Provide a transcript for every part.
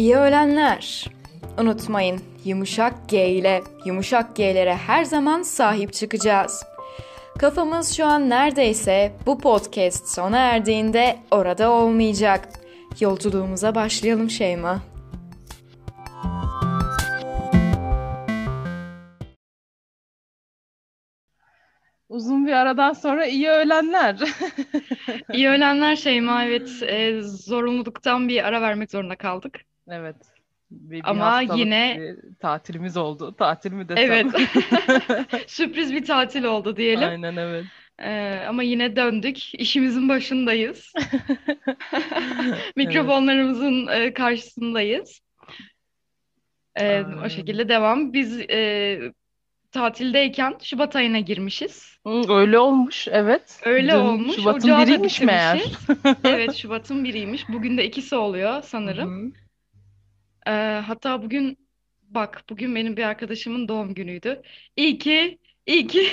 İyi öğlenler. Unutmayın yumuşak G ile yumuşak G'lere her zaman sahip çıkacağız. Kafamız şu an neredeyse bu podcast sona erdiğinde orada olmayacak. Yolculuğumuza başlayalım Şeyma. Uzun bir aradan sonra iyi öğlenler. İyi öğlenler Şeyma. Evet, e, zorunluluktan bir ara vermek zorunda kaldık. Evet. Bir, bir Ama yine- bir tatilimiz oldu. Tatil mi desem? Evet. Sürpriz bir tatil oldu diyelim. Aynen evet. E, ama yine döndük. İşimizin başındayız. Mikrofonlarımızın e, karşısındayız. E, Aynen. o şekilde devam. Biz e, tatildeyken Şubat ayına girmişiz. Hı, Öyle olmuş evet. Öyle Dün olmuş. Şubat'ın Ocağı biriymiş meğer. Evet, Şubat'ın biriymiş. Bugün de ikisi oluyor sanırım. Hı. Ee, hatta bugün bak bugün benim bir arkadaşımın doğum günüydü. İyi ki iyi ki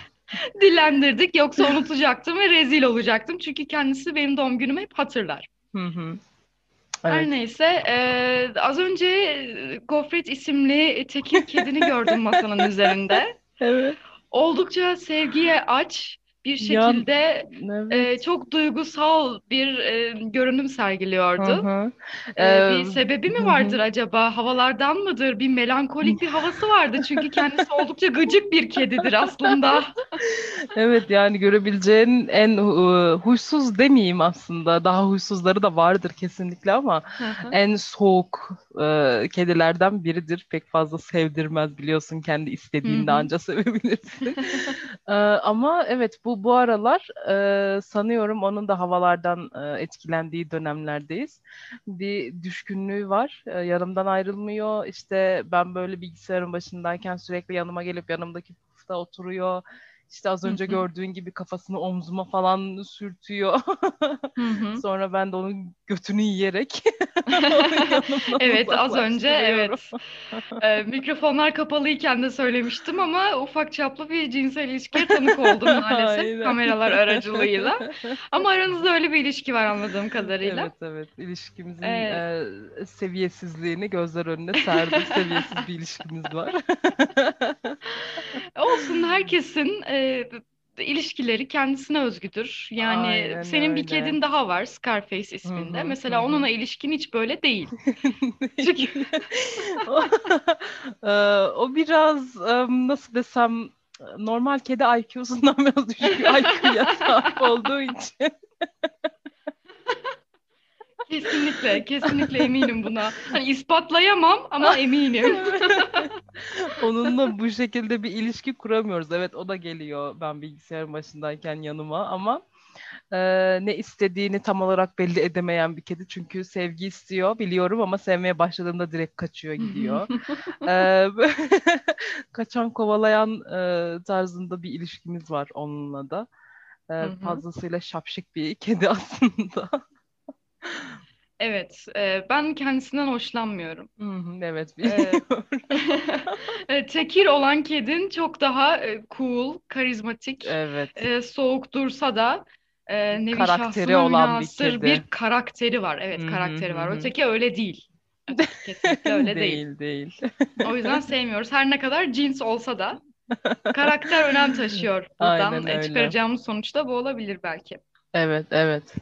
dillendirdik yoksa unutacaktım ve rezil olacaktım. Çünkü kendisi benim doğum günümü hep hatırlar. Hı hı. Her Evet. neyse ee, az önce e, Gofret isimli tekir kedini gördüm masanın üzerinde. Evet. Oldukça sevgiye aç bir Ya- şekilde Evet. ee, çok duygusal bir e, görünüm Hı sergiliyordu. hı. Ee, Ee, bir sebebi hı mi hı. vardır acaba? Havalardan mıdır? Bir melankolik bir havası vardı. Çünkü kendisi oldukça gıcık bir kedidir aslında. Evet yani görebileceğin en e, huysuz demeyeyim aslında. Daha huysuzları da vardır kesinlikle ama Hı hı. en soğuk e, kedilerden biridir. Pek fazla sevdirmez biliyorsun kendi istediğinde anca sevebilirsin. E, ama evet bu bu aralar e, sanıyorum onun da havalardan e, etkilendiği dönemlerdeyiz. Bir düşkünlüğü var. E, yanımdan ayrılmıyor. İşte ben böyle bilgisayarın başındayken sürekli yanıma gelip yanımdaki pufta oturuyor. İşte az önce hı. gördüğün gibi kafasını omzuma falan sürtüyor. Sonra ben de onun götünü yiyerek Evet az önce evet Ee, mikrofonlar kapalıyken de söylemiştim ama ufak çaplı bir cinsel ilişkiye tanık oldum maalesef Aynen. kameralar aracılığıyla. Ama aranızda öyle bir ilişki var anladığım kadarıyla. Evet evet ilişkimizin Ee, e, seviyesizliğini gözler önüne serdi. Seviyesiz bir ilişkimiz var. Olsun herkesin e, ilişkileri kendisine özgüdür. Yani Aynen senin bir öyle. kedin daha var Scarface isminde. hı, Mesela hı hı. onunla ilişkin hiç böyle değil. Çünkü o, e, o biraz e, nasıl desem normal kedi IQ'sundan biraz düşük IQ'ya sahip olduğu için. Kesinlikle kesinlikle eminim buna. Hani ispatlayamam ama eminim. Onunla bu şekilde bir ilişki kuramıyoruz. Evet o da geliyor ben bilgisayarın başındayken yanıma ama e, ne istediğini tam olarak belli edemeyen bir kedi. Çünkü sevgi istiyor biliyorum ama sevmeye başladığında direkt kaçıyor gidiyor. E, kaçan kovalayan e, tarzında bir ilişkimiz var onunla da. E, fazlasıyla şapşik bir kedi aslında. Evet, e, ben kendisinden hoşlanmıyorum. Hı hı, evet Ee, biliyorum. e, tekir olan kedin çok daha e, cool, karizmatik, Evet. e, soğuk dursa da e, nevi Karakteri şahsına olan bir münhasır kedi. bir karakteri var. Evet, Hı hı, karakteri var. hı hı. Öteki öyle değil. Kesinlikle öyle değil. Değil değil. O yüzden sevmiyoruz. Her ne kadar cins olsa da karakter önem taşıyor. Buradan Aynen e, öyle. çıkaracağımız sonuç da bu olabilir belki. Evet evet.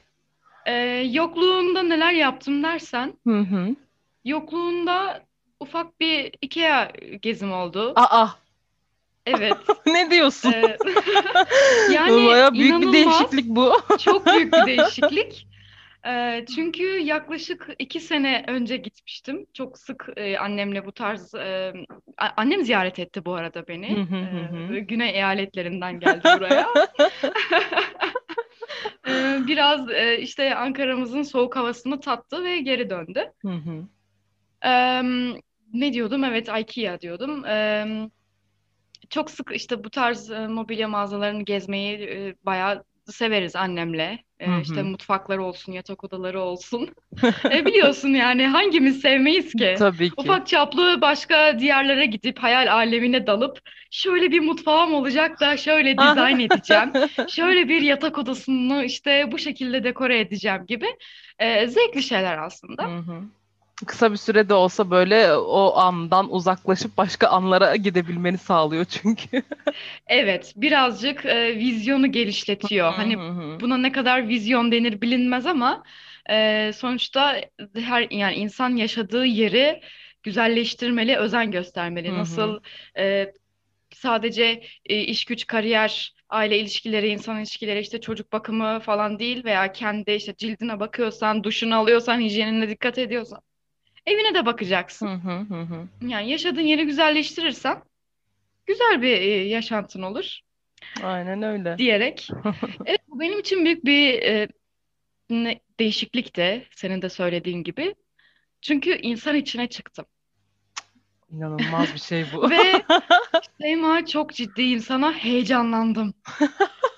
E, yokluğunda neler yaptım dersen, Hı hı. yokluğunda ufak bir IKEA gezim oldu. Aa Evet. ne diyorsun? e, yani Bayağı büyük bir değişiklik bu. Çok büyük bir değişiklik. Ee, çünkü yaklaşık iki sene önce gitmiştim. Çok sık e, annemle bu tarz... e, a- annem ziyaret etti bu arada beni. Hı hı hı hı. Ee, Güney eyaletlerinden geldi buraya. Ee, Biraz e, işte Ankara'mızın soğuk havasını tattı ve geri döndü. Hı hı. Ee, ne diyordum? Evet, IKEA diyordum. Ee, çok sık işte bu tarz e, mobilya mağazalarını gezmeyi e, bayağı severiz annemle. E, Hı işte hı. mutfakları olsun, yatak odaları olsun. E, biliyorsun yani hangimiz sevmeyiz ki? Tabii ki. Ufak çaplı başka diyarlara gidip hayal alemine dalıp şöyle bir mutfağım olacak da şöyle dizayn edeceğim. Şöyle bir yatak odasını işte bu şekilde dekore edeceğim gibi e, zevkli şeyler aslında. Hı hı. Kısa bir sürede olsa böyle o andan uzaklaşıp başka anlara gidebilmeni sağlıyor çünkü. Evet, birazcık e, vizyonu genişletiyor. Hani buna ne kadar vizyon denir bilinmez ama e, sonuçta her yani insan yaşadığı yeri güzelleştirmeli, özen göstermeli. Nasıl e, sadece e, iş güç, kariyer, aile ilişkileri, insan ilişkileri, işte çocuk bakımı falan değil veya kendi işte cildine bakıyorsan, duşunu alıyorsan, hijyenine dikkat ediyorsan, evine de bakacaksın. Hı hı hı. Yani yaşadığın yeri güzelleştirirsen güzel bir e, yaşantın olur Aynen öyle. diyerek. Evet, bu benim için büyük bir e, değişiklik de senin de söylediğin gibi. Çünkü insan içine çıktım. İnanılmaz bir şey bu. Ve Şeyma çok ciddiyim sana heyecanlandım.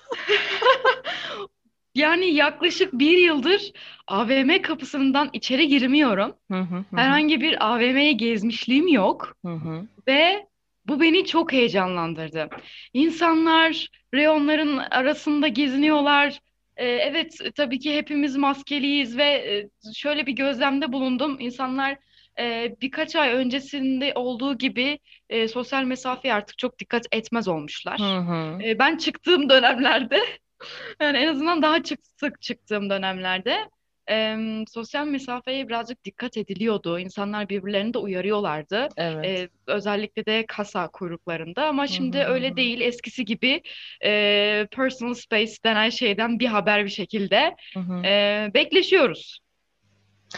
Yani yaklaşık bir yıldır AVM kapısından içeri girmiyorum. Hı hı hı. Herhangi bir AVM'ye gezmişliğim yok. Hı hı. Ve bu beni çok heyecanlandırdı. İnsanlar reyonların arasında geziniyorlar. Ee, evet, tabii ki hepimiz maskeliyiz ve e, şöyle bir gözlemde bulundum. İnsanlar e, birkaç ay öncesinde olduğu gibi e, sosyal mesafeye artık çok dikkat etmez olmuşlar. Hı hı. E, ben çıktığım dönemlerde, yani en azından daha çık sık çıktığım dönemlerde em, sosyal mesafeye birazcık dikkat ediliyordu. İnsanlar birbirlerini de uyarıyorlardı. Evet. Ee, özellikle de kasa kuyruklarında ama şimdi hı hı öyle değil. Eskisi gibi e, personal space denen şeyden bir haber bir şekilde Hı hı. e, bekleşiyoruz.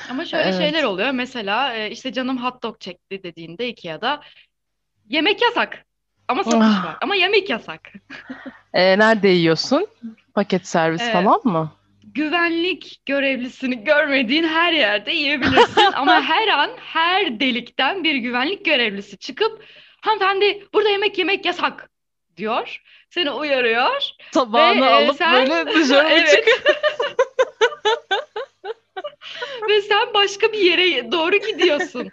Ama şöyle şeyler Evet. oluyor. Mesela e, işte canım hot dog çekti dediğinde Ikea'da yemek yasak. Ama satış Ah. var. Ama yemek yasak. Ee, nerede yiyorsun? Paket servis Ee, falan mı? güvenlik görevlisini görmediğin her yerde yiyebilirsin ama her an her delikten bir güvenlik görevlisi çıkıp hanımefendi burada yemek yemek yasak diyor. Seni uyarıyor Tabağını ve e, alıp sen böyle dışarı evet çıkıyor? ve sen başka bir yere doğru gidiyorsun.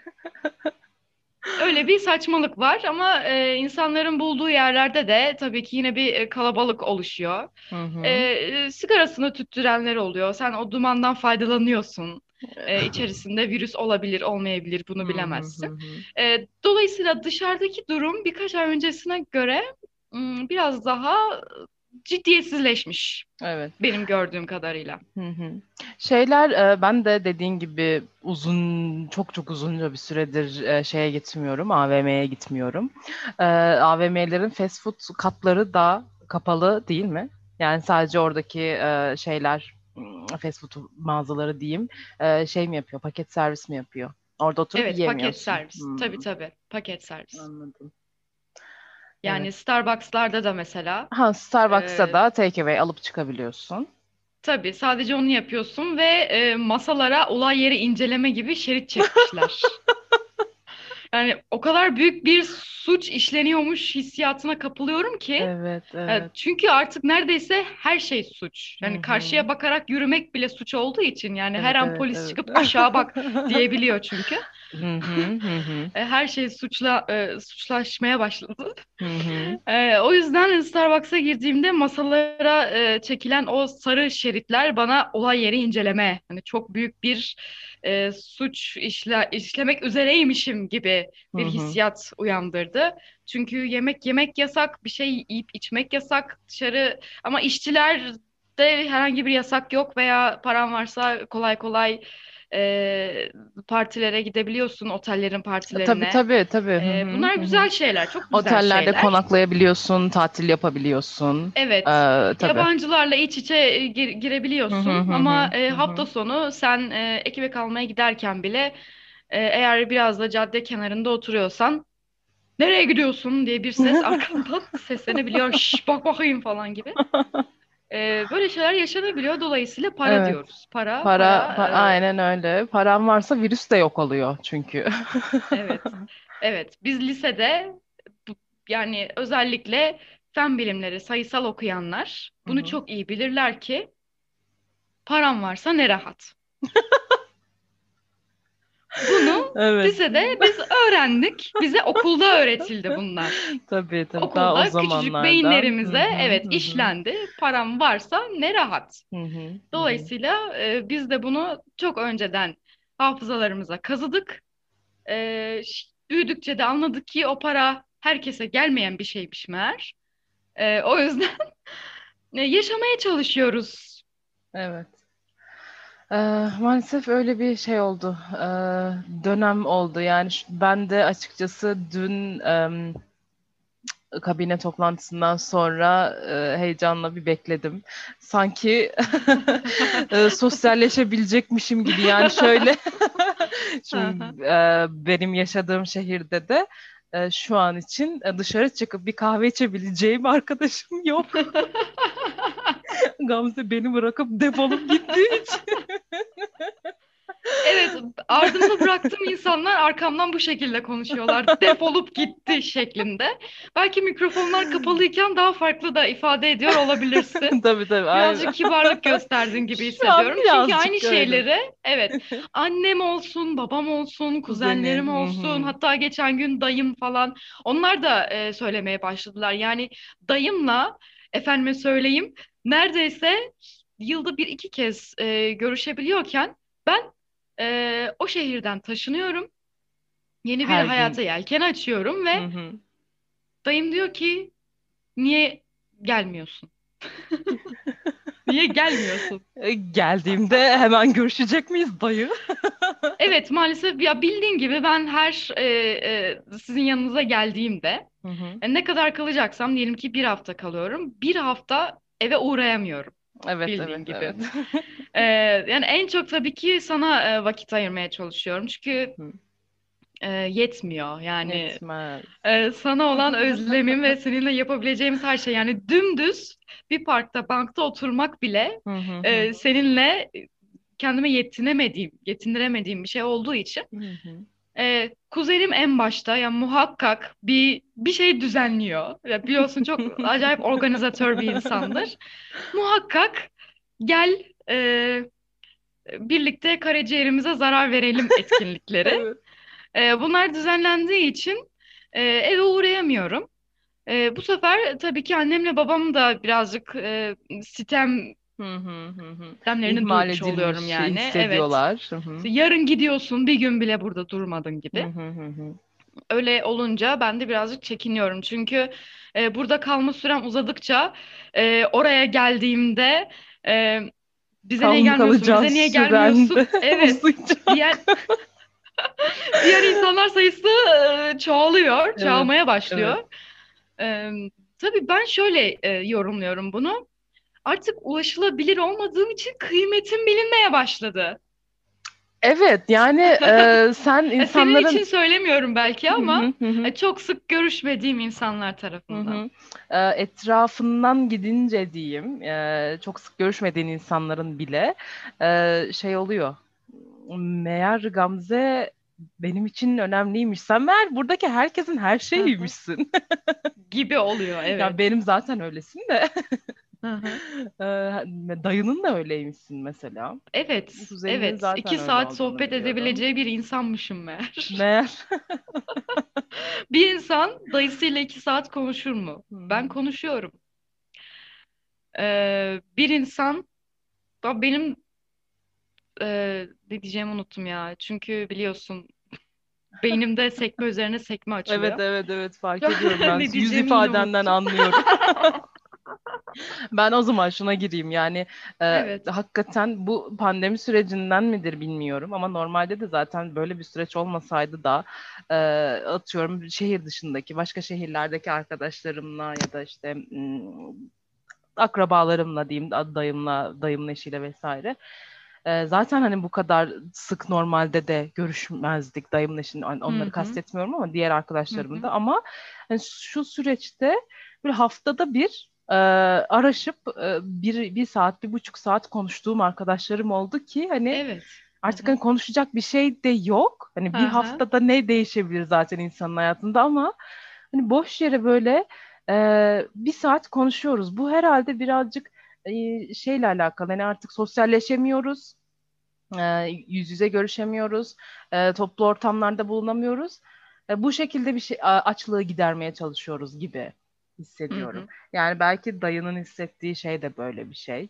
Öyle bir saçmalık var ama e, insanların bulduğu yerlerde de tabii ki yine bir e, kalabalık oluşuyor. Hı hı. E, sigarasını tüttürenler oluyor. Sen o dumandan faydalanıyorsun. E, içerisinde virüs olabilir, olmayabilir, bunu Hı hı bilemezsin. hı hı. E, dolayısıyla dışarıdaki durum birkaç ay öncesine göre biraz daha ciddiyetsizleşmiş Evet. benim gördüğüm kadarıyla. Hı hı. Şeyler e, ben de dediğin gibi uzun çok çok uzunca bir süredir e, şeye gitmiyorum AVM'ye gitmiyorum. E, AVM'lerin fast food katları da kapalı değil mi? Yani sadece oradaki şeyler fast food mağazaları diyeyim şey mi yapıyor paket servis mi yapıyor? Orada oturup Evet, paket yiyemiyorsun. servis. Hmm, Tabii tabii, paket servis. anladım. Yani Evet. Starbucks'larda da mesela Ha Starbucks'ta e, da takeaway alıp çıkabiliyorsun. tabii sadece onu yapıyorsun ve e, masalara olay yeri inceleme gibi şerit çekmişler. Yani o kadar büyük bir suç işleniyormuş hissiyatına kapılıyorum ki. Evet, Yani evet. çünkü artık neredeyse her şey suç. Yani hı. karşıya bakarak yürümek bile suç olduğu için yani her Evet, an evet, polis evet. çıkıp aşağı bak diyebiliyor çünkü. E, Her şey suçla e, suçlaşmaya başladı. E, o yüzden Starbucks'a girdiğimde masalara e, çekilen o sarı şeritler bana olay yeri inceleme, hani çok büyük bir e, suç işle, işlemek üzereymişim gibi bir Hı hı. hissiyat uyandırdı. Çünkü yemek yemek yasak, bir şey yiyip içmek yasak dışarı ama işçilerde herhangi bir yasak yok veya paran varsa kolay kolay e, partilere gidebiliyorsun, otellerin Tabii partilerine. tabii tabii. Hı E, bunlar güzel şeyler, çok güzel Otellerde şeyler. konaklayabiliyorsun, tatil yapabiliyorsun. Evet, Ee, tabii. yabancılarla iç içe e, gir- girebiliyorsun hı ama e, hafta sonu sen e, ekmek almaya giderken bile e, eğer biraz da cadde kenarında oturuyorsan nereye gidiyorsun diye bir ses arkandan seslenebiliyor. Şş, bak bakayım falan gibi. E, böyle şeyler yaşanabiliyor. Dolayısıyla para Evet. diyoruz. Para, Para, para. pa- e, aynen öyle. Paran varsa virüs de yok oluyor çünkü. evet, evet. Biz lisede yani özellikle fen bilimleri, sayısal okuyanlar bunu hı. çok iyi bilirler ki param varsa ne rahat. Bunu Evet. lisede biz öğrendik. Bize okulda öğretildi bunlar. Tabii tabii daha o Okulda küçücük zamanlarda. Hı beyinlerimize hı, evet hı işlendi. Param varsa ne rahat. Hı hı, hı hı. Dolayısıyla e, biz de bunu çok önceden hafızalarımıza kazıdık. Ee, büyüdükçe de anladık ki o para herkese gelmeyen bir şeymiş meğer. Ee, o yüzden yaşamaya çalışıyoruz. Evet. Ee, maalesef öyle bir şey oldu. Ee, dönem oldu. Yani ben de açıkçası dün um, kabine toplantısından sonra e, heyecanla bir bekledim. Sanki e, sosyalleşebilecekmişim gibi yani şöyle. Şimdi e, benim yaşadığım şehirde de e, şu an için e, dışarı çıkıp bir kahve içebileceğim arkadaşım yok. Gamze beni bırakıp defolup gittiği için. Evet, ardımda bıraktığım insanlar arkamdan bu şekilde konuşuyorlar. Defolup gitti şeklinde. Belki mikrofonlar kapalıyken daha farklı da ifade ediyor olabilirsin. tabii tabii. Birazcık aynen. kibarlık gösterdin gibi hissediyorum. Çünkü aynı öyle. şeyleri, evet, annem olsun, babam olsun, kuzenlerim Kuzenim, olsun, hı. hatta geçen gün dayım falan, onlar da e, söylemeye başladılar. Yani dayımla, efendime söyleyeyim, neredeyse yılda bir iki kez e, görüşebiliyorken ben e, o şehirden taşınıyorum. Yeni bir Her gün. hayata yelken açıyorum ve Hı hı. dayım diyor ki niye gelmiyorsun? Niye gelmiyorsun? E, Geldiğimde hemen görüşecek miyiz dayı? Evet maalesef ya bildiğin gibi ben her e, e, sizin yanınıza geldiğimde Hı hı. e, ne kadar kalacaksam diyelim ki bir hafta kalıyorum. Bir hafta eve uğrayamıyorum. Evet Bildiğin evet gibi. evet. E, yani en çok tabii ki sana e, vakit ayırmaya çalışıyorum. Çünkü Hı. e, yetmiyor. Yani Yetmez. e, sana olan özlemim ve seninle yapabileceğimiz her şey. Yani dümdüz bir parkta, bankta oturmak bile Hı hı hı. e, seninle kendime yetinemediğim, yetindiremediğim bir şey olduğu için Hı hı. E, kuzenim en başta ya muhakkak bir bir şey düzenliyor. Ya biliyorsun çok acayip organizatör bir insandır. Muhakkak gel e, birlikte karaciğerimize zarar verelim etkinlikleri. Evet. E, bunlar düzenlendiği için e, eve uğrayamıyorum. E, bu sefer tabii ki annemle babam da birazcık e, sitem Hı hı hı hı. sistemlerini İhmal duymuş oluyorum edilmiş yani. Evet. hissediyorlar. Hı hı. Yarın gidiyorsun, bir gün bile burada durmadın gibi. Hı hı hı. Öyle olunca ben de birazcık çekiniyorum. Çünkü e, burada kalma sürem uzadıkça e, oraya geldiğimde e, bize niye gelmiyorsun, bize niye gelmiyorsun? Evet. uzayacak. Diğer diğer insanlar sayısı e, çoğalıyor, Evet, çoğalmaya başlıyor. E, tabii ben şöyle e, yorumluyorum bunu. Artık ulaşılabilir olmadığım için kıymetim bilinmeye başladı. Evet yani e, sen E, Senin insanların için söylemiyorum belki ama hı hı hı. e, çok sık görüşmediğim insanlar tarafından. E, etrafından gidince diyeyim, e, çok sık görüşmediğin insanların bile e, şey oluyor. Meğer Gamze benim için önemliymiş. Sen meğer buradaki herkesin her şeyiymişsin. Gibi oluyor evet. Ya benim zaten öylesin de. Hı hı. Dayının da öyleymişsin mesela. Evet, Kuzeninin evet. zaten İki saat sohbet biliyorum. edebileceği bir insanmışım meğer. Meğer. Bir insan dayısıyla iki saat konuşur mu? Hı Ben konuşuyorum. Ee, bir insan, benim e, ne diyeceğimi unuttum ya. Çünkü biliyorsun beynimde sekme üzerine sekme açılıyor. Evet evet evet fark ediyorum ben yüz ifadenden anlıyorum. Ben o zaman şuna gireyim yani e, Evet. hakikaten bu pandemi sürecinden midir bilmiyorum ama normalde de zaten böyle bir süreç olmasaydı da e, atıyorum şehir dışındaki başka şehirlerdeki arkadaşlarımla ya da işte m, akrabalarımla diyeyim dayımla dayımın eşiyle vesaire e, zaten hani bu kadar sık normalde de görüşmezdik eşini on- Hı onları hı. kastetmiyorum ama diğer Hı arkadaşlarım hı. da ama hani şu süreçte böyle haftada bir e, araşıp e, bir, bir saat, bir buçuk saat konuştuğum arkadaşlarım oldu ki hani Evet. Artık hı. hani konuşacak bir şey de yok. Hani bir Hı hı. haftada ne değişebilir zaten insanın hayatında ama hani boş yere böyle e, bir saat konuşuyoruz. Bu herhalde birazcık e, şeyle alakalı. Hani artık sosyalleşemiyoruz. E, yüz yüze görüşemiyoruz. E, toplu ortamlarda bulunamıyoruz. E, bu şekilde bir şey açlığı gidermeye çalışıyoruz gibi hissediyorum. hı. Yani belki dayının hissettiği şey de böyle bir şey.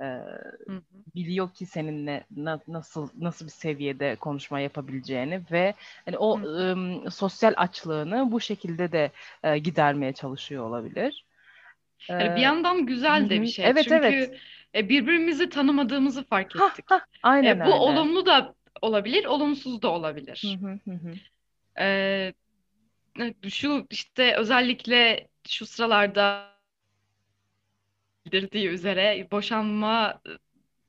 hı. biliyor ki seninle na, nasıl nasıl bir seviyede konuşma yapabileceğini ve hani o ıı, sosyal açlığını bu şekilde de e, gidermeye çalışıyor olabilir. Yani bir yandan güzel de bir şey. Evet, Çünkü evet. E, birbirimizi tanımadığımızı fark ettik. Ha, ha, aynen e, bu öyle. olumlu da olabilir, olumsuz da olabilir. Hı hı hı. Ee, şu işte özellikle şu sıralarda bildirdiği üzere boşanma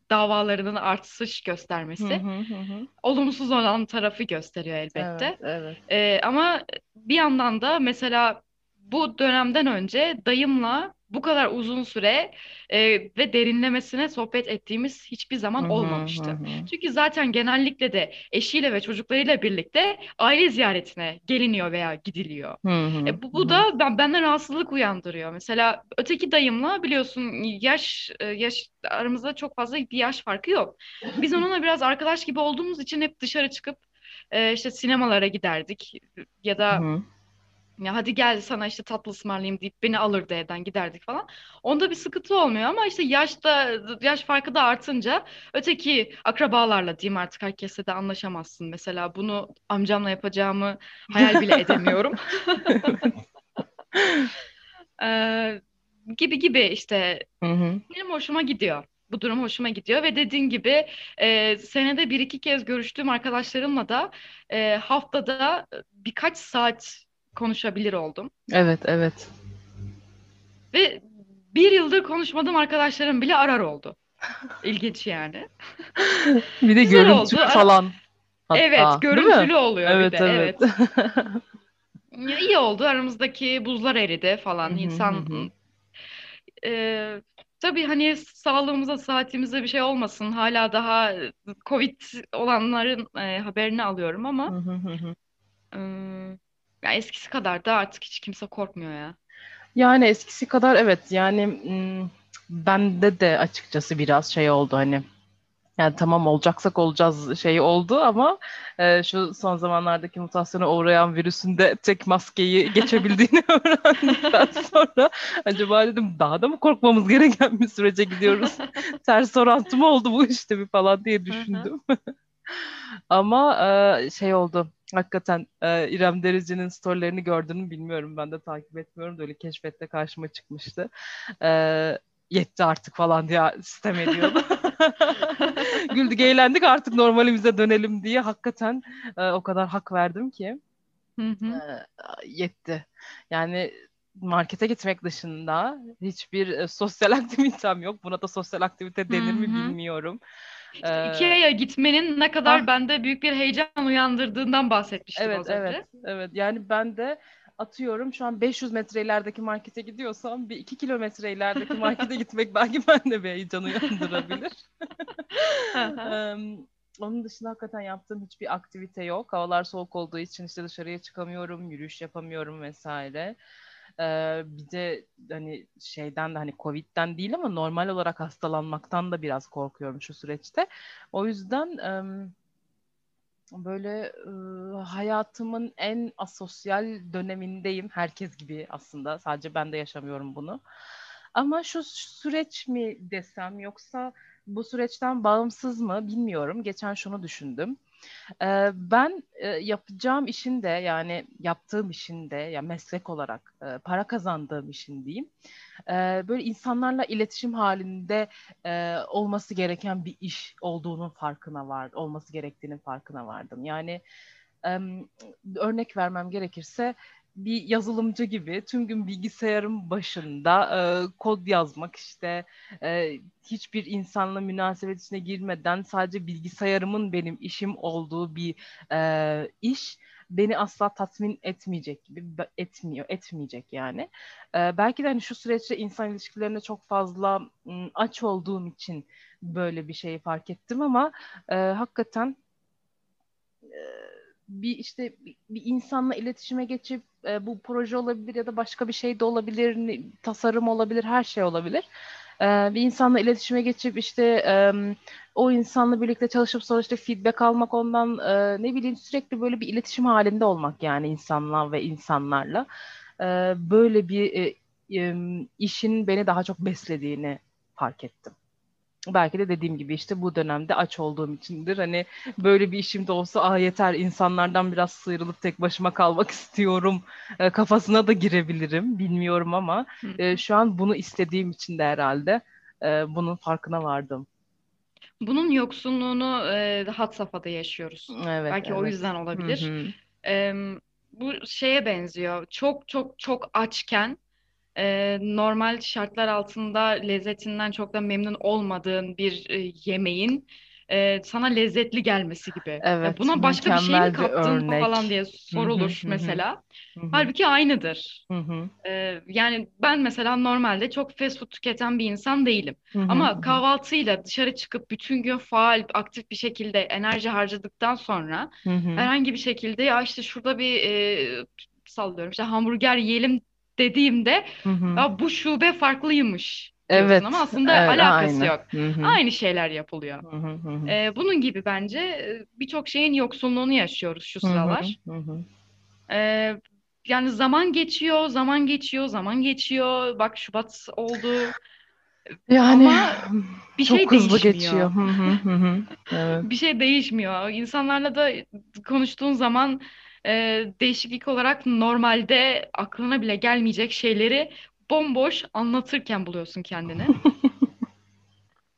davalarının artış göstermesi hı hı hı. olumsuz olan tarafı gösteriyor elbette. Evet, evet. Ee, ama bir yandan da mesela bu dönemden önce dayımla bu kadar uzun süre e, ve derinlemesine sohbet ettiğimiz hiçbir zaman olmamıştı. Çünkü zaten genellikle de eşiyle ve çocuklarıyla birlikte aile ziyaretine geliniyor veya gidiliyor. E, bu, bu da ben benden rahatsızlık uyandırıyor. Mesela öteki dayımla biliyorsun yaş e, yaş aramızda çok fazla bir yaş farkı yok. Biz onunla biraz arkadaş gibi olduğumuz için hep dışarı çıkıp e, işte sinemalara giderdik ya da ya hadi gel sana işte tatlı ısmarlayayım deyip beni alırdı evden giderdik falan. Onda bir sıkıntı olmuyor ama işte yaşta yaş farkı da artınca öteki akrabalarla diyeyim artık herkesle de anlaşamazsın. Mesela bunu amcamla yapacağımı hayal bile edemiyorum. ee, gibi gibi işte hı hı. benim hoşuma gidiyor. Bu durum hoşuma gidiyor ve dediğin gibi e, senede bir iki kez görüştüğüm arkadaşlarımla da e, haftada birkaç saat konuşabilir oldum. Evet, evet. Ve bir yıldır konuşmadığım arkadaşlarım bile arar oldu. İlginç yani. bir de görüntü oldu. falan. Hatta, evet, görüntülü oluyor evet, bir de. Evet. evet. İyi oldu. Aramızdaki buzlar eridi falan. İnsan e, tabii hani sağlığımıza, saatimize bir şey olmasın. Hala daha Covid olanların e, haberini alıyorum ama e, ya eskisi kadar da artık hiç kimse korkmuyor ya. Yani eskisi kadar evet yani bende de açıkçası biraz şey oldu hani yani tamam olacaksak olacağız şey oldu ama e, şu son zamanlardaki mutasyona uğrayan virüsün de tek maskeyi geçebildiğini öğrendikten sonra acaba dedim daha da mı korkmamız gereken bir sürece gidiyoruz? Ters orantı mı oldu bu işte bir falan diye düşündüm. Ama e, şey oldu Hakikaten e, İrem Derici'nin storylerini gördüğünü bilmiyorum. Ben de takip etmiyorum. Böyle keşfette karşıma çıkmıştı. E, yetti artık falan diye sistem ediyordu. Güldük eğlendik artık normalimize dönelim diye hakikaten e, o kadar hak verdim ki. Hı hı. E, yetti. Yani markete gitmek dışında hiçbir e, sosyal aktivitem yok. Buna da sosyal aktivite denir mi bilmiyorum. İşte ee, Ikea'ya gitmenin ne kadar ha. bende büyük bir heyecan uyandırdığından bahsetmiştim evet, az önce. Evet, evet. Yani ben de atıyorum şu an 500 metre ilerideki markete gidiyorsam bir 2 kilometre ilerideki markete gitmek belki bende bir heyecan uyandırabilir. um, onun dışında hakikaten yaptığım hiçbir aktivite yok. Havalar soğuk olduğu için işte dışarıya çıkamıyorum, yürüyüş yapamıyorum vesaire. Ee, bir de hani şeyden de hani Covid'den değil ama normal olarak hastalanmaktan da biraz korkuyorum şu süreçte. O yüzden böyle hayatımın en asosyal dönemindeyim. Herkes gibi aslında. Sadece ben de yaşamıyorum bunu. Ama şu süreç mi desem yoksa bu süreçten bağımsız mı bilmiyorum. Geçen şunu düşündüm. Ben yapacağım işin de yani yaptığım işin de ya meslek olarak para kazandığım işin diyeyim. Böyle insanlarla iletişim halinde olması gereken bir iş olduğunun farkına var, olması gerektiğinin farkına vardım. Yani örnek vermem gerekirse bir yazılımcı gibi tüm gün bilgisayarın başında e, kod yazmak işte e, hiçbir insanla münasebet içine girmeden sadece bilgisayarımın benim işim olduğu bir e, iş beni asla tatmin etmeyecek gibi etmiyor etmeyecek yani. E, belki de hani şu süreçte insan ilişkilerine çok fazla m, aç olduğum için böyle bir şeyi fark ettim ama e, hakikaten bir işte bir, insanla iletişime geçip e, bu proje olabilir ya da başka bir şey de olabilir, tasarım olabilir, her şey olabilir. E, bir insanla iletişime geçip işte e, o insanla birlikte çalışıp sonra işte feedback almak ondan e, ne bileyim sürekli böyle bir iletişim halinde olmak yani insanlar ve insanlarla e, böyle bir e, e, işin beni daha çok beslediğini fark ettim. Belki de dediğim gibi işte bu dönemde aç olduğum içindir. Hani böyle bir işim de olsa ah yeter insanlardan biraz sıyrılıp tek başıma kalmak istiyorum e, kafasına da girebilirim. Bilmiyorum ama e, şu an bunu istediğim için de herhalde e, bunun farkına vardım. Bunun yoksunluğunu e, had safhada yaşıyoruz. Evet, Belki o evet. yüzden olabilir. Hı hı. E, bu şeye benziyor. Çok çok çok açken e, normal şartlar altında lezzetinden çok da memnun olmadığın bir e, yemeğin e, sana lezzetli gelmesi gibi. Evet, buna başka bir şey mi kattın örnek. falan diye sorulur hı hı, mesela. hı hı, Halbuki aynıdır. hı hı, E, yani ben mesela normalde çok fast food tüketen bir insan değilim. hı hı, Ama kahvaltıyla dışarı çıkıp bütün gün faal, aktif bir şekilde enerji harcadıktan sonra hı hı, herhangi bir şekilde ya işte şurada bir e, sallıyorum işte hamburger yiyelim dediğimde hı hı. bu şube farklıymış diyorsun Evet, ama aslında evet, alakası aynı. yok. Hı hı, Aynı şeyler yapılıyor. hı hı, hı hı. E, bunun gibi bence birçok şeyin yoksunluğunu yaşıyoruz şu Hı hı, sıralar. hı hı. E, yani zaman geçiyor, zaman geçiyor, zaman geçiyor. Bak Şubat oldu Yani ama bir şey çok hızlı değişmiyor. geçiyor. Hı, hı hı. Evet. Bir şey değişmiyor. İnsanlarla da konuştuğun zaman e, değişiklik olarak normalde aklına bile gelmeyecek şeyleri bomboş anlatırken buluyorsun kendini.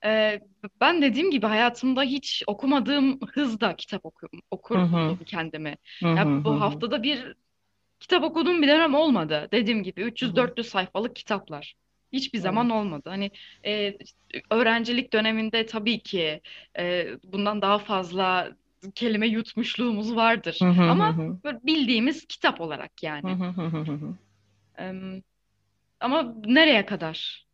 E, ben dediğim gibi hayatımda hiç okumadığım hızda kitap okur, Hı okur hı, buldum kendimi. hı Ya bu haftada bir kitap okuduğum bir dönem olmadı. Dediğim gibi hı hı. 300-400 sayfalık kitaplar. Hiçbir zaman Evet. olmadı. Hani e, öğrencilik döneminde tabii ki e, bundan daha fazla kelime yutmuşluğumuz vardır. Hı hı, hı Ama hı, böyle bildiğimiz kitap olarak yani. ama nereye kadar?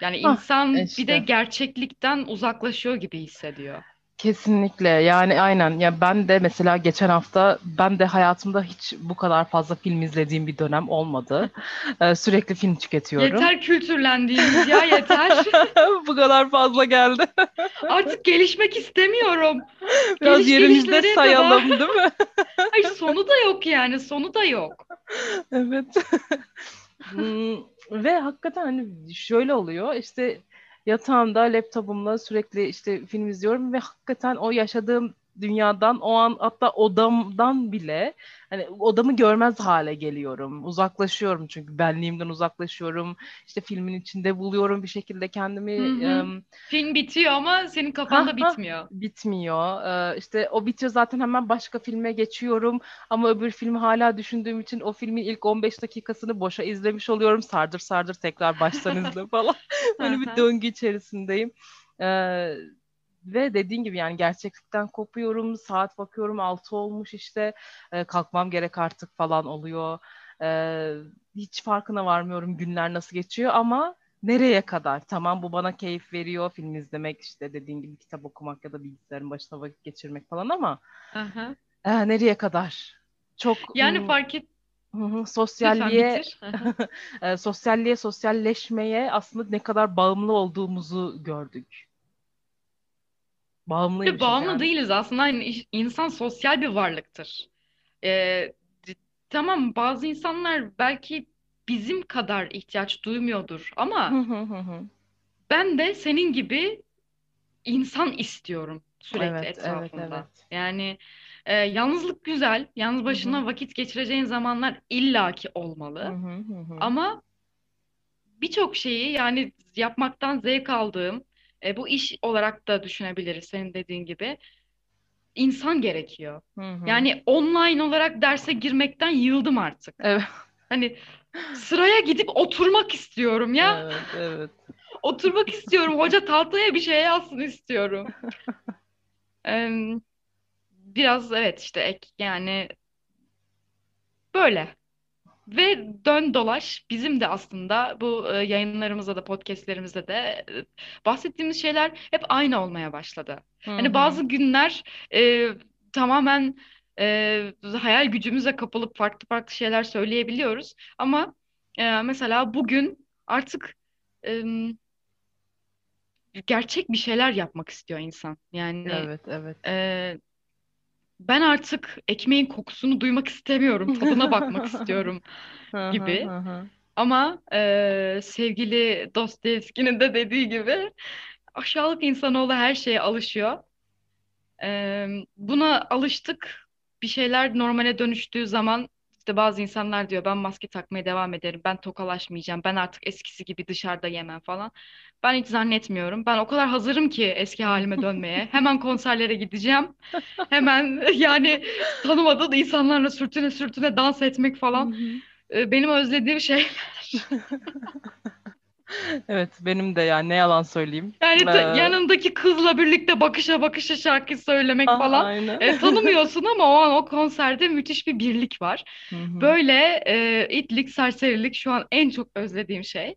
Yani Ah, insan bir de işte. gerçeklikten uzaklaşıyor gibi hissediyor. Kesinlikle yani aynen ya ben de mesela geçen hafta ben de hayatımda hiç bu kadar fazla film izlediğim bir dönem olmadı. Ee, sürekli film tüketiyorum. Yeter kültürlendiğimiz ya yeter. Bu kadar fazla geldi. Artık gelişmek istemiyorum. Biraz Geliş yerimizde kadar. sayalım değil mi? Hayır sonu da yok yani sonu da yok. Evet. Hmm, Ve hakikaten hani şöyle oluyor işte yatağımda laptopumla sürekli işte film izliyorum ve hakikaten o yaşadığım dünyadan o an hatta odamdan bile hani odamı görmez hale geliyorum. Uzaklaşıyorum çünkü benliğimden uzaklaşıyorum. İşte filmin içinde buluyorum bir şekilde kendimi. Hı hı. Em, Film bitiyor ama senin kafanda ha bitmiyor. bitmiyor. Ee, işte o bitiyor zaten hemen başka filme geçiyorum. Ama öbür filmi hala düşündüğüm için o filmin ilk 15 dakikasını boşa izlemiş oluyorum. Sardır sardır tekrar baştan izle falan. Böyle bir döngü içerisindeyim. Ee, ve dediğin gibi yani gerçeklikten kopuyorum. Saat bakıyorum 6 olmuş işte. Ee, kalkmam gerek artık falan oluyor. Ee, hiç farkına varmıyorum günler nasıl geçiyor ama nereye kadar? Tamam bu bana keyif veriyor. Film izlemek işte dediğin gibi kitap okumak ya da bilgisayarın başına vakit geçirmek falan ama Aha. e, nereye kadar? Çok Yani mm, fark et hı hı, lütfen sosyalliğe e, sosyalliğe sosyalleşmeye aslında ne kadar bağımlı olduğumuzu gördük. Bağımlıymışız bağımlı yani. değiliz aslında iş- insan sosyal bir varlıktır. Ee, tamam bazı insanlar belki bizim kadar ihtiyaç duymuyordur ama ben de senin gibi insan istiyorum sürekli Evet, evet, etrafımda. evet. Yani e, yalnızlık güzel. Yalnız başına vakit geçireceğin zamanlar illaki olmalı. Ama birçok şeyi yani yapmaktan zevk aldığım, e, bu iş olarak da düşünebiliriz senin dediğin gibi. insan gerekiyor. Hı hı. Yani online olarak derse girmekten yıldım artık. Evet, Hani sıraya gidip oturmak istiyorum ya. evet, evet. Oturmak istiyorum. Hoca tahtaya bir şey yazsın istiyorum. Em, biraz evet işte ek yani böyle. Ve dön dolaş bizim de aslında bu e, yayınlarımızda da podcastlerimizde de e, bahsettiğimiz şeyler hep aynı olmaya başladı. Hı Hani bazı günler e, tamamen e, hayal gücümüze kapılıp farklı farklı şeyler söyleyebiliyoruz. Ama e, mesela bugün artık e, gerçek bir şeyler yapmak istiyor insan. Yani Evet, evet. e, ben artık ekmeğin kokusunu duymak istemiyorum, tadına bakmak istiyorum gibi. Ama eee, sevgili Dostoyevski'nin de dediği gibi aşağılık insanoğlu her şeye alışıyor. Ee, buna alıştık. Bir şeyler normale dönüştüğü zaman işte bazı insanlar diyor ben maske takmaya devam ederim. Ben tokalaşmayacağım. Ben artık eskisi gibi dışarıda yemem falan. Ben hiç zannetmiyorum. Ben o kadar hazırım ki eski halime dönmeye. Hemen konserlere gideceğim. Hemen yani tanımadığın insanlarla sürtüne sürtüne dans etmek falan. Benim özlediğim şey Evet benim de yani ne yalan söyleyeyim. yani Ee, yanındaki kızla birlikte bakışa bakışa şarkı söylemek ah, falan. Aynen. E, tanımıyorsun ama o an o konserde müthiş bir birlik var. Hı hı, Böyle e, itlik, serserilik şu an en çok özlediğim şey.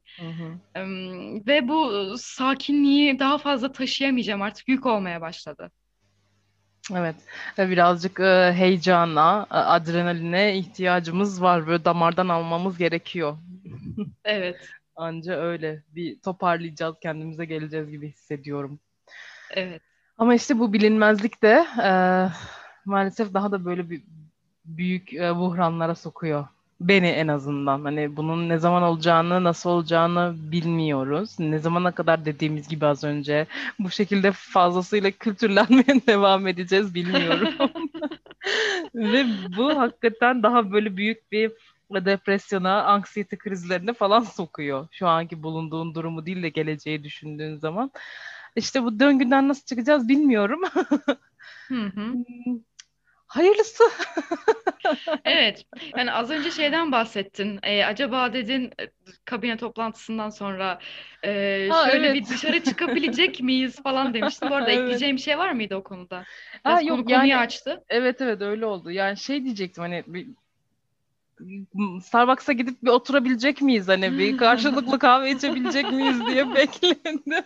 Em, Ve bu sakinliği daha fazla taşıyamayacağım artık yük olmaya başladı. Evet, ve birazcık e, heyecana, e, adrenaline ihtiyacımız var. Böyle damardan almamız gerekiyor. Evet, Anca öyle bir toparlayacağız, kendimize geleceğiz gibi hissediyorum. evet. Ama işte bu bilinmezlik de e, maalesef daha da böyle bir büyük e, buhranlara sokuyor. Beni en azından. Hani bunun ne zaman olacağını, nasıl olacağını bilmiyoruz. Ne zamana kadar dediğimiz gibi az önce bu şekilde fazlasıyla kültürlenmeye devam edeceğiz bilmiyorum. Ve bu hakikaten daha böyle büyük bir depresyona, anksiyete krizlerine falan sokuyor. Şu anki bulunduğun durumu değil de geleceği düşündüğün zaman. İşte bu döngüden nasıl çıkacağız bilmiyorum. Hı hı. Hayırlısı. Evet, yani az önce şeyden bahsettin. E, acaba dedin e, kabine toplantısından sonra e, Ha, şöyle evet. bir dışarı çıkabilecek miyiz falan demiştin. Bu arada Evet. ekleyeceğim bir şey var mıydı o konuda? Ha, Biraz yok konu konuyu yani açtı. evet evet öyle oldu. Yani şey diyecektim hani bir Starbucks'a gidip bir oturabilecek miyiz hani bir karşılıklı kahve içebilecek miyiz diye bekledim.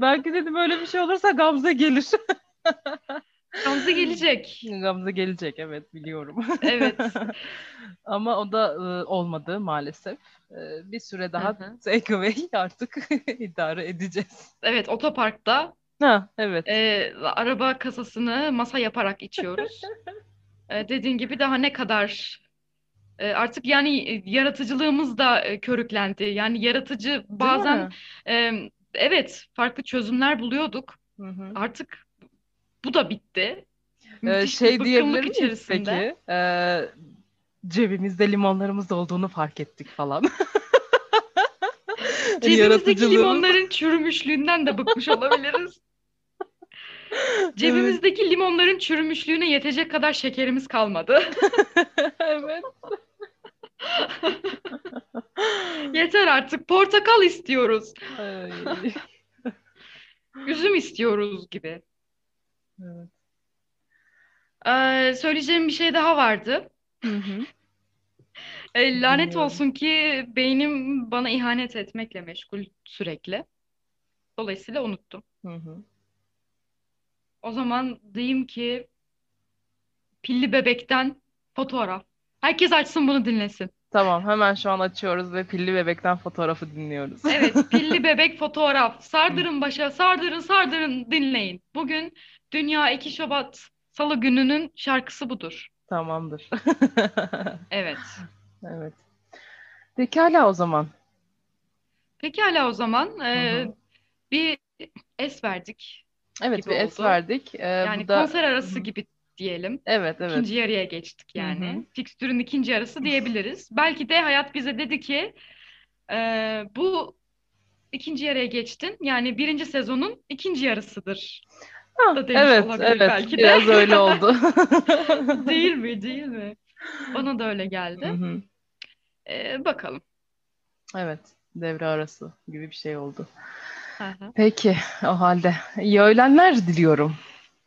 Belki dedim öyle bir şey olursa Gamze gelir. Gamze gelecek. Gamze gelecek evet biliyorum. Evet. Ama o da e, olmadı maalesef. E, bir süre daha takeaway artık idare edeceğiz. Evet, otoparkta Ha evet. e, araba kasasını masa yaparak içiyoruz. E, dediğin gibi daha ne kadar artık yani e, yaratıcılığımız da e, körüklendi. Yani yaratıcı bazen e, evet farklı çözümler buluyorduk. Hı hı. Artık bu da bitti. Ee, Müthiş şey diyebilir miyiz içerisinde. peki? Ee, cebimizde limonlarımız olduğunu fark ettik falan. Cebimizdeki limonların çürümüşlüğünden de bıkmış olabiliriz. Cebimizdeki limonların çürümüşlüğüne yetecek kadar şekerimiz kalmadı. evet. Yeter artık. Portakal istiyoruz. Üzüm istiyoruz gibi. evet. Ee, söyleyeceğim bir şey daha vardı. Hı hı. Ee, lanet Dinliyorum. olsun ki beynim bana ihanet etmekle meşgul sürekli. Dolayısıyla unuttum. Hı hı. O zaman diyeyim ki pilli bebekten fotoğraf. Herkes açsın bunu dinlesin. Tamam hemen şu an açıyoruz ve pilli bebekten fotoğrafı dinliyoruz. Evet, pilli bebek fotoğraf. Sardırın başa, sardırın, sardırın dinleyin. Bugün Dünya 2 Şubat Salı gününün şarkısı budur. Tamamdır. Evet. evet. Pekala o zaman. Pekala o zaman e, hı. bir es verdik. Evet bir es oldu. verdik. Ee, Yani bu da konser arası gibi diyelim. Evet evet. İkinci yarıya geçtik yani. hı. Fikstürün ikinci yarısı diyebiliriz. Belki de hayat bize dedi ki e, bu ikinci yarıya geçtin. Yani birinci sezonun ikinci yarısıdır. Ha, da demiş evet evet belki de. biraz öyle oldu. Değil mi? Değil mi? Bana da öyle geldi. E, bakalım. Evet devre arası gibi bir şey oldu. Hı. Peki o halde iyi öğlenler diliyorum.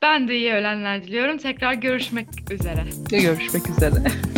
Ben de iyi öğlenler diliyorum. Tekrar görüşmek üzere. Görüşmek üzere.